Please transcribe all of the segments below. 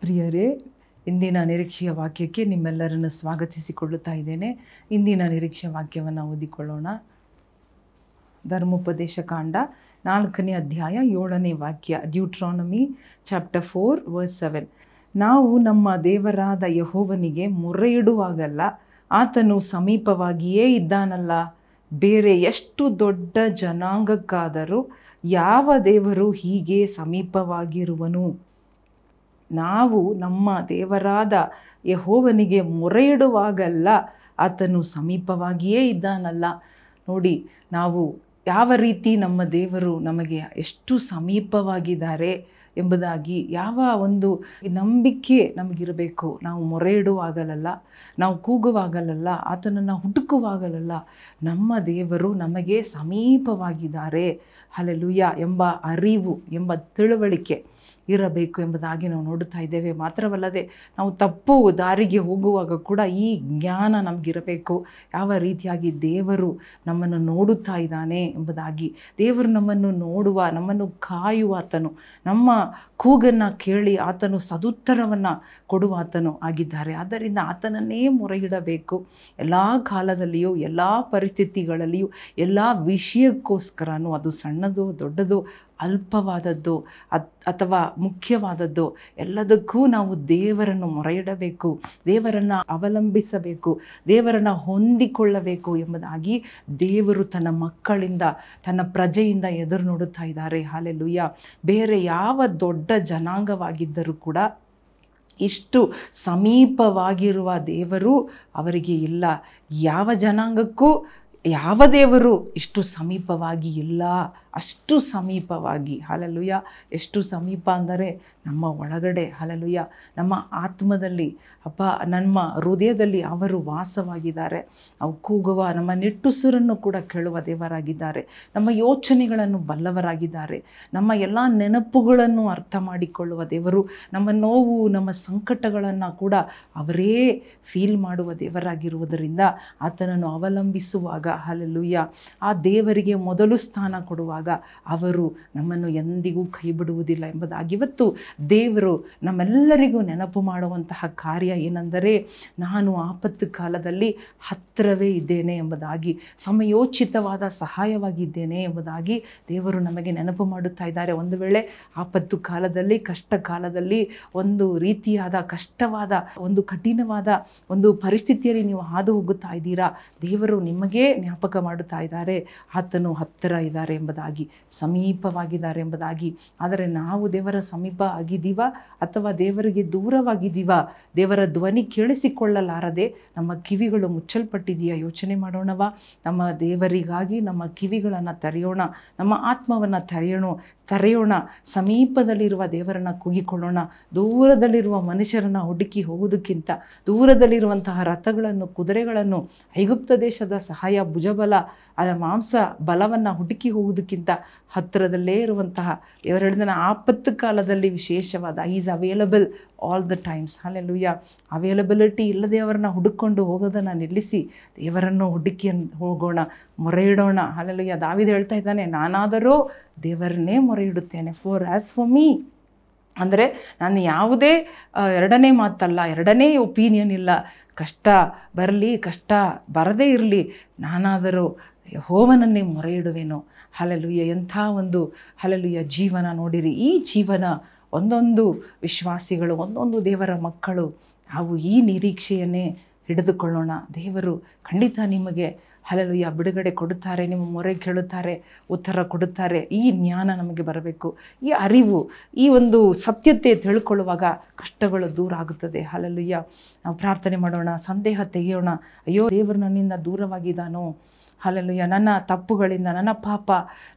ಪ್ರಿಯರೇ, ಇಂದಿನ ನಿರೀಕ್ಷೆಯ ವಾಕ್ಯಕ್ಕೆ ನಿಮ್ಮೆಲ್ಲರನ್ನು ಸ್ವಾಗತಿಸಿಕೊಳ್ಳುತ್ತಾ ಇದ್ದೇನೆ. ಇಂದಿನ ನಿರೀಕ್ಷೆಯ ವಾಕ್ಯವನ್ನು ಓದಿಕೊಳ್ಳೋಣ. ಧರ್ಮೋಪದೇಶ ಕಾಂಡ ನಾಲ್ಕನೇ ಅಧ್ಯಾಯ ಏಳನೇ ವಾಕ್ಯ Deuteronomy chapter four verse seven ನಾವು ನಮ್ಮ ದೇವರಾದ ಯಹೋವನಿಗೆ ಮೊರೆ ಇಡುವಾಗಲ್ಲ ಆತನು ಸಮೀಪವಾಗಿಯೇ ಇದ್ದಾನಲ್ಲ. ಬೇರೆ ಎಷ್ಟು ದೊಡ್ಡ ಜನಾಂಗಕ್ಕಾದರೂ ಯಾವ ದೇವರು ಹೀಗೆ ಸಮೀಪವಾಗಿರುವನು? ನಾವು ನಮ್ಮ ದೇವರಾದ ಯಹೋವನಿಗೆ ಮೊರೆ ಇಡುವಾಗಲ್ಲ ಆತನು ಸಮೀಪವಾಗಿಯೇ ಇದ್ದಾನಲ್ಲ. ನೋಡಿ, ನಾವು ಯಾವ ರೀತಿ ನಮ್ಮ ದೇವರು ನಮಗೆ ಎಷ್ಟು ಸಮೀಪವಾಗಿದ್ದಾರೆ ಎಂಬುದಾಗಿ ಯಾವ ಒಂದು ನಂಬಿಕೆ ನಮಗಿರಬೇಕು. ನಾವು ಮೊರೆ ಇಡುವಾಗಲಲ್ಲ ನಾವು ಕೂಗುವಾಗಲಲ್ಲ, ಆತನನ್ನು ಹುಡುಕುವಾಗಲಲ್ಲ, ನಮ್ಮ ದೇವರು ನಮಗೆ ಸಮೀಪವಾಗಿದ್ದಾರೆ. ಅಲ್ಲೆಲುಯ್ಯ ಎಂಬ ಅರಿವು, ಎಂಬ ತಿಳುವಳಿಕೆ. ಇರಬೇಕು ಎಂಬುದಾಗಿ ನಾವು ನೋಡುತ್ತಾ ಇದ್ದೇವೆ. ಮಾತ್ರವಲ್ಲದೆ ನಾವು ತಪ್ಪು ದಾರಿಗೆ ಹೋಗುವಾಗ ಕೂಡ ಈ ಜ್ಞಾನ ನಮಗಿರಬೇಕು. ಯಾವ ರೀತಿಯಾಗಿ ದೇವರು ನಮ್ಮನ್ನು ನೋಡುತ್ತಾ ಇದ್ದಾನೆ ಎಂಬುದಾಗಿ. ದೇವರು ನಮ್ಮನ್ನು ನೋಡುವ, ನಮ್ಮನ್ನು ಕಾಯುವ ಆತನು, ನಮ್ಮ ಕೂಗನ್ನು ಕೇಳಿ ಆತನು ಸದುತ್ತರವನ್ನು ಕೊಡುವ ಆತನು ಆಗಿದ್ದಾರೆ. ಆದ್ದರಿಂದ ಆತನನ್ನೇ ಮೊರೆಯಿಡಬೇಕು. ಎಲ್ಲ ಕಾಲದಲ್ಲಿಯೂ, ಎಲ್ಲ ಪರಿಸ್ಥಿತಿಗಳಲ್ಲಿಯೂ, ಎಲ್ಲ ವಿಷಯಕ್ಕೋಸ್ಕರನೂ ಅದು ಸಣ್ಣದೋ, ದೊಡ್ಡದೋ, ಅಲ್ಪವಾದದ್ದು ಅಥವಾ ಮುಖ್ಯವಾದದ್ದು. ಎಲ್ಲದಕ್ಕೂ ನಾವು ದೇವರನ್ನು ಮೊರೆಯಿಡಬೇಕು, ದೇವರನ್ನು ಅವಲಂಬಿಸಬೇಕು, ದೇವರನ್ನು ಹೊಂದಿಕೊಳ್ಳಬೇಕು ಎಂಬುದಾಗಿ ದೇವರು ತನ್ನ ಮಕ್ಕಳಿಂದ, ತನ್ನ ಪ್ರಜೆಯಿಂದ ಎದುರು ನೋಡುತ್ತಾ ಇದ್ದಾರೆ. ಹಾಲೆಲುಯ್ಯ ಬೇರೆ ಯಾವ ದೊಡ್ಡ ಜನಾಂಗವಾಗಿದ್ದರೂ ಕೂಡ ಇಷ್ಟು ಸಮೀಪವಾಗಿರುವ ದೇವರು ಅವರಿಗೆ ಇಲ್ಲ. ಯಾವ ಜನಾಂಗಕ್ಕೂ ಯಾವ ದೇವರು ಇಷ್ಟು ಸಮೀಪವಾಗಿ ಇಲ್ಲ, ಅಷ್ಟು ಸಮೀಪವಾಗಿ ಹಲಲುಯ ಎಷ್ಟು ಸಮೀಪ ಅಂದರೆ ನಮ್ಮ ಒಳಗಡೆ ಹಲಲುಯ ನಮ್ಮ ಆತ್ಮದಲ್ಲಿ, ಅಪ್ಪ, ನಮ್ಮ ಹೃದಯದಲ್ಲಿ ಅವರು ವಾಸವಾಗಿದ್ದಾರೆ. ಅವು ಕೂಗುವ, ನಮ್ಮ ನಿಟ್ಟುಸಿರನ್ನು ಕೂಡ ಕೇಳುವ ದೇವರಾಗಿದ್ದಾರೆ. ನಮ್ಮ ಯೋಚನೆಗಳನ್ನು ಬಲ್ಲವರಾಗಿದ್ದಾರೆ. ನಮ್ಮ ಎಲ್ಲ ನೆನಪುಗಳನ್ನು ಅರ್ಥ ಮಾಡಿಕೊಳ್ಳುವ ದೇವರು, ನಮ್ಮ ನೋವು, ನಮ್ಮ ಸಂಕಟಗಳನ್ನು ಕೂಡ ಅವರೇ ಫೀಲ್ ಮಾಡುವ ದೇವರಾಗಿರುವುದರಿಂದ ಆತನನ್ನು ಅವಲಂಬಿಸುವಾಗ ಹಲಲುಯ್ಯ ಆ ದೇವರಿಗೆ ಮೊದಲು ಸ್ಥಾನ ಕೊಡುವಾಗ ಅವರು ನಮ್ಮನ್ನು ಎಂದಿಗೂ ಕೈ ಬಿಡುವುದಿಲ್ಲ ಎಂಬುದಾಗಿ. ಇವತ್ತು ದೇವರು ನಮ್ಮೆಲ್ಲರಿಗೂ ನೆನಪು ಮಾಡುವಂತಹ ಕಾರ್ಯ ಏನೆಂದರೆ, ನಾನು ಆಪತ್ತು ಕಾಲದಲ್ಲಿ ಹತ್ತಿರವೇ ಇದ್ದೇನೆ ಎಂಬುದಾಗಿ, ಸಮಯೋಚಿತವಾದ ಸಹಾಯವಾಗಿದ್ದೇನೆ ಎಂಬುದಾಗಿ ದೇವರು ನಮಗೆ ನೆನಪು ಮಾಡುತ್ತಾ ಇದ್ದಾರೆ. ಒಂದು ವೇಳೆ ಆಪತ್ತು ಕಾಲದಲ್ಲಿ, ಕಷ್ಟ ಕಾಲದಲ್ಲಿ ಒಂದು ರೀತಿಯಾದ ಕಷ್ಟವಾದ, ಒಂದು ಕಠಿಣವಾದ ಒಂದು ಪರಿಸ್ಥಿತಿಯಲ್ಲಿ ನೀವು ಹಾದು ಹೋಗುತ್ತಾ ಇದ್ದೀರಾ, ದೇವರು ನಿಮಗೇ ಜ್ಞಾಪಕ ಮಾಡುತ್ತಾ ಇದ್ದಾರೆ. ಆತನು ಹತ್ತಿರ ಇದ್ದಾರೆ ಎಂಬುದಾಗಿ, ಸಮೀಪವಾಗಿದ್ದಾರೆ ಎಂಬುದಾಗಿ. ಆದರೆ ನಾವು ದೇವರ ಸಮೀಪ ಆಗಿದ್ದೀವ ಅಥವಾ ದೇವರಿಗೆ ದೂರವಾಗಿದ್ದೀವ? ದೇವರ ಧ್ವನಿ ಕೇಳಿಸಿಕೊಳ್ಳಲಾರದೆ ನಮ್ಮ ಕಿವಿಗಳು ಮುಚ್ಚಲ್ಪಟ್ಟಿದೆಯಾ? ಯೋಚನೆ ಮಾಡೋಣವಾ ನಮ್ಮ ದೇವರಿಗಾಗಿ ನಮ್ಮ ಕಿವಿಗಳನ್ನು ತೆರೆಯೋಣ. ನಮ್ಮ ಆತ್ಮವನ್ನು ತೆರೆಯೋಣ ತೆರೆಯೋಣ. ಸಮೀಪದಲ್ಲಿರುವ ದೇವರನ್ನು ಕೂಗಿಕೊಳ್ಳೋಣ. ದೂರದಲ್ಲಿರುವ ಮನುಷ್ಯರನ್ನು ಹುಡುಕಿ ಹೋಗುವುದಕ್ಕಿಂತ ದೂರದಲ್ಲಿರುವಂತಹ ರಥಗಳನ್ನು, ಕುದುರೆಗಳನ್ನು ಐಗುಪ್ತ ದೇಶದ ಸಹಾಯ ಭುಜಬಲ ಅದರ ಮಾಂಸ ಬಲವನ್ನು ಹುಡುಕಿ ಹೋಗುವುದಕ್ಕಿಂತ ಹತ್ತಿರದಲ್ಲೇ ಇರುವಂತಹ ಹೇಳಿದ ಆಪತ್ತು ಕಾಲದಲ್ಲಿ ವಿಶೇಷವಾದ is available all the times alleluia availability ಇಲ್ಲದೆ ಅವರನ್ನ ಹುಡುಕೊಂಡು ಹೋಗೋದನ್ನು ನಿಲ್ಲಿಸಿ, ದೇವರನ್ನು ಹುಡುಕಿ ಹೋಗೋಣ ಮೊರೆ ಇಡೋಣ ಅಲ್ಲೆಲ್ಲೂಯ್ಯ ದಾವಿದ ಹೇಳ್ತಾ ಇದ್ದಾನೆ, ನಾನಾದರೂ ದೇವರನ್ನೇ ಮೊರೆ ಇಡುತ್ತೇನೆ ಫಾರ್ ಆ್ಯಸ್ ಫಾರ್ ಮೀ ಅಂದರೆ ನಾನು ಯಾವುದೇ ಎರಡನೇ ಮಾತಲ್ಲ, ಎರಡನೇ ಒಪಿನಿಯನ್ ಇಲ್ಲ. ಕಷ್ಟ ಬರಲಿ, ಕಷ್ಟ ಬರದೇ ಇರಲಿ, ನಾನಾದರೂ ಯಹೋವನನ್ನೇ ಮೊರೆ ಇಡುವೆನು ಹಲಲುಯ್ಯ ಎಂಥ ಒಂದು ಹಲಲುಯ್ಯ ಜೀವನ ನೋಡಿರಿ. ಈ ಜೀವನ ಒಂದೊಂದು ವಿಶ್ವಾಸಿಗಳು, ಒಂದೊಂದು ದೇವರ ಮಕ್ಕಳು, ನಾವು ಈ ನಿರೀಕ್ಷೆಯನ್ನೇ ಹಿಡಿದುಕೊಳ್ಳೋಣ. ದೇವರು ಖಂಡಿತ ನಿಮಗೆ ಹಲಲುಯ್ಯ ಬಿಡುಗಡೆ ಕೊಡುತ್ತಾರೆ, ನಿಮ್ಮ ಮೊರೆ ಕೇಳುತ್ತಾರೆ, ಉತ್ತರ ಕೊಡುತ್ತಾರೆ. ಈ ಜ್ಞಾನ ನಮಗೆ ಬರಬೇಕು. ಈ ಅರಿವು, ಈ ಒಂದು ಸತ್ಯತೆ ತಿಳ್ಕೊಳ್ಳುವಾಗ ಕಷ್ಟಗಳು ದೂರ ಆಗುತ್ತದೆ. ಹಲಲುಯ್ಯ ನಾವು ಪ್ರಾರ್ಥನೆ ಮಾಡೋಣ, ಸಂದೇಹ ತೆಗೆಯೋಣ. ಅಯ್ಯೋ, ದೇವರು ನನ್ನಿಂದ ದೂರವಾಗಿದ್ದಾನೋ. ಹಲಲುಯ್ಯ ನನ್ನ ತಪ್ಪುಗಳಿಂದ, ನನ್ನ ಪಾಪ,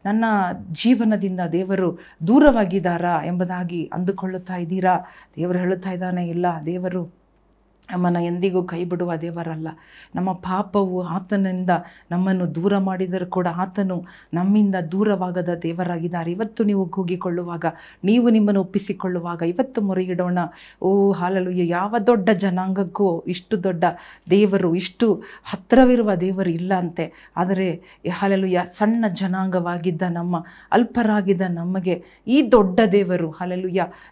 ನನ್ನ ಜೀವನದಿಂದ ದೇವರು ದೂರವಾಗಿದ್ದಾರಾ ಎಂಬುದಾಗಿ ಅಂದುಕೊಳ್ಳುತ್ತಾ ಇದ್ದೀರಾ? ದೇವರು ಹೇಳುತ್ತಾ ಇದ್ದಾನೆ, ಇಲ್ಲ, ದೇವರು ನಮ್ಮನ್ನು ಎಂದಿಗೂ ಕೈ ಬಿಡುವ ದೇವರಲ್ಲ. ನಮ್ಮ ಪಾಪವು ಆತನಿಂದ ನಮ್ಮನ್ನು ದೂರ ಮಾಡಿದರೂ ಕೂಡ ಆತನು ನಮ್ಮಿಂದ ದೂರವಾಗದ ದೇವರಾಗಿದ್ದಾರೆ. ಇವತ್ತು ನೀವು ಕೂಗಿಕೊಳ್ಳುವಾಗ, ನೀವು ನಿಮ್ಮನ್ನು ಒಪ್ಪಿಸಿಕೊಳ್ಳುವಾಗ ಇವತ್ತು ಮೊರೆಯಿಡೋಣ. ಓ ಹಾಲಲು ಯಾವ ದೊಡ್ಡ ಜನಾಂಗಕ್ಕೂ ಇಷ್ಟು ದೊಡ್ಡ ದೇವರು, ಇಷ್ಟು ಹತ್ತಿರವಿರುವ ದೇವರು ಇಲ್ಲ ಅಂತೆ. ಆದರೆ ಹಾಲಲು ಸಣ್ಣ ಜನಾಂಗವಾಗಿದ್ದ ನಮ್ಮ, ಅಲ್ಪರಾಗಿದ್ದ ನಮಗೆ ಈ ದೊಡ್ಡ ದೇವರು ಹಾಲಲು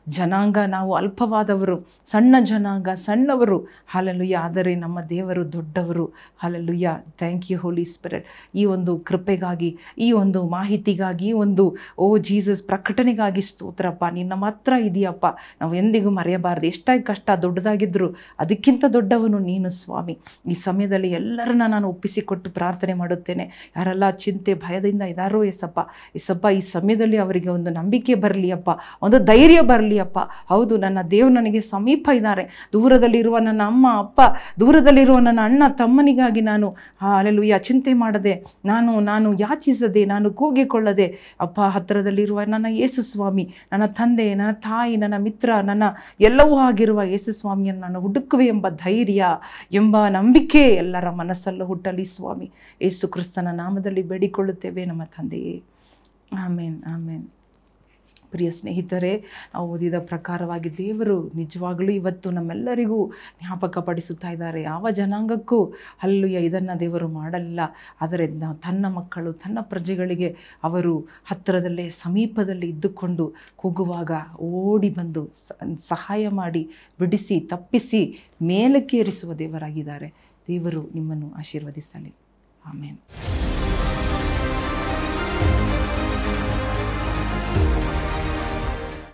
ಜನಾಂಗ ನಾವು ಅಲ್ಪವಾದವರು, ಸಣ್ಣ ಜನಾಂಗ, ಸಣ್ಣವರು ಹಾಲೆಲುಯ್ಯ ಆದರೆ ನಮ್ಮ ದೇವರು ದೊಡ್ಡವರು. Hallelujah thank you Holy Spirit ಈ ಒಂದು ಕೃಪೆಗಾಗಿ, ಈ ಒಂದು ಮಾಹಿತಿಗಾಗಿ ಒಂದು, ಓ ಜೀಸಸ್ ಪ್ರಕಟಣೆಗಾಗಿ ಸ್ತೋತ್ರಪ್ಪ. ನಿನ್ನ ಮಾತ್ರ ಇದೆಯಪ್ಪ. ನಾವು ಎಂದಿಗೂ ಮರೆಯಬಾರ್ದು. ಎಷ್ಟಾಗಿ ಕಷ್ಟ ದೊಡ್ಡದಾಗಿದ್ದರೂ ಅದಕ್ಕಿಂತ ದೊಡ್ಡವನು ನೀನು ಸ್ವಾಮಿ. ಈ ಸಮಯದಲ್ಲಿ ಎಲ್ಲರನ್ನ ನಾನು ಒಪ್ಪಿಸಿಕೊಟ್ಟು ಪ್ರಾರ್ಥನೆ ಮಾಡುತ್ತೇನೆ. ಯಾರೆಲ್ಲ ಚಿಂತೆ, ಭಯದಿಂದ ಇದ್ದಾರೋ ಎಸಪ್ಪ ಎಸಪ್ಪ ಈ ಸಮಯದಲ್ಲಿ ಅವರಿಗೆ ಒಂದು ನಂಬಿಕೆ ಬರಲಿ ಅಪ್ಪ ಒಂದು ಧೈರ್ಯ ಬರಲಿ ಅಪ್ಪ ಹೌದು, ನನ್ನ ದೇವ್ರು ನನಗೆ ಸಮೀಪ ಇದ್ದಾರೆ. ದೂರದಲ್ಲಿರುವ ನನ್ನ ಅಮ್ಮ, ಅಪ್ಪ, ದೂರದಲ್ಲಿರುವ ನನ್ನ ಅಣ್ಣ, ತಮ್ಮನಿಗಾಗಿ ನಾನು ಅಲ್ಲೆಲ್ಲೂಯ್ಯ ಚಿಂತೆ ಮಾಡದೆ, ನಾನು ನಾನು ಯಾಚಿಸದೆ, ನಾನು ಕೂಗಿಕೊಳ್ಳದೆ, ಅಪ್ಪ ಹತ್ತಿರದಲ್ಲಿರುವ ನನ್ನ ಯೇಸು ಸ್ವಾಮಿ, ನನ್ನ ತಂದೆ, ನನ್ನ ತಾಯಿ, ನನ್ನ ಮಿತ್ರ, ನನ್ನ ಎಲ್ಲವೂ ಆಗಿರುವ ಯೇಸು ಸ್ವಾಮಿಯನ್ನು ನಾನು ಹುಡುಕುವೆ ಎಂಬ ಧೈರ್ಯ ಎಂಬ ನಂಬಿಕೆ ಎಲ್ಲರ ಮನಸ್ಸಲ್ಲೂ ಹುಟ್ಟಲಿ ಸ್ವಾಮಿ. ಯೇಸು ಕ್ರಿಸ್ತನ ನಾಮದಲ್ಲಿ ಬೇಡಿಕೊಳ್ಳುತ್ತೇವೆ ನಮ್ಮ ತಂದೆಯೇ. ಆಮೇನ್ ಆಮೇನ್. ಪ್ರಿಯ ಸ್ನೇಹಿತರೆ, ನಾವು ಓದಿದ ಪ್ರಕಾರವಾಗಿ ದೇವರು ನಿಜವಾಗಲೂ ಇವತ್ತು ನಮ್ಮೆಲ್ಲರಿಗೂ ಜ್ಞಾಪಕಪಡಿಸುತ್ತಾ ಇದ್ದಾರೆ. ಯಾವ ಜನಾಂಗಕ್ಕೂ ಅಲ್ಲುಯ್ಯ, ಇದನ್ನು ದೇವರು ಮಾಡಲಿಲ್ಲ. ಆದರೆ ತನ್ನ ಮಕ್ಕಳು, ತನ್ನ ಪ್ರಜೆಗಳಿಗೆ ಅವರು ಹತ್ತಿರದಲ್ಲೇ, ಸಮೀಪದಲ್ಲಿ ಇದ್ದುಕೊಂಡು ಕೂಗುವಾಗ ಓಡಿ ಬಂದು ಸಹಾಯ ಮಾಡಿ, ಬಿಡಿಸಿ, ತಪ್ಪಿಸಿ, ಮೇಲಕ್ಕೇರಿಸುವ ದೇವರಾಗಿದ್ದಾರೆ. ದೇವರು ನಿಮ್ಮನ್ನು ಆಶೀರ್ವದಿಸಲಿ. ಆಮೇಲೆ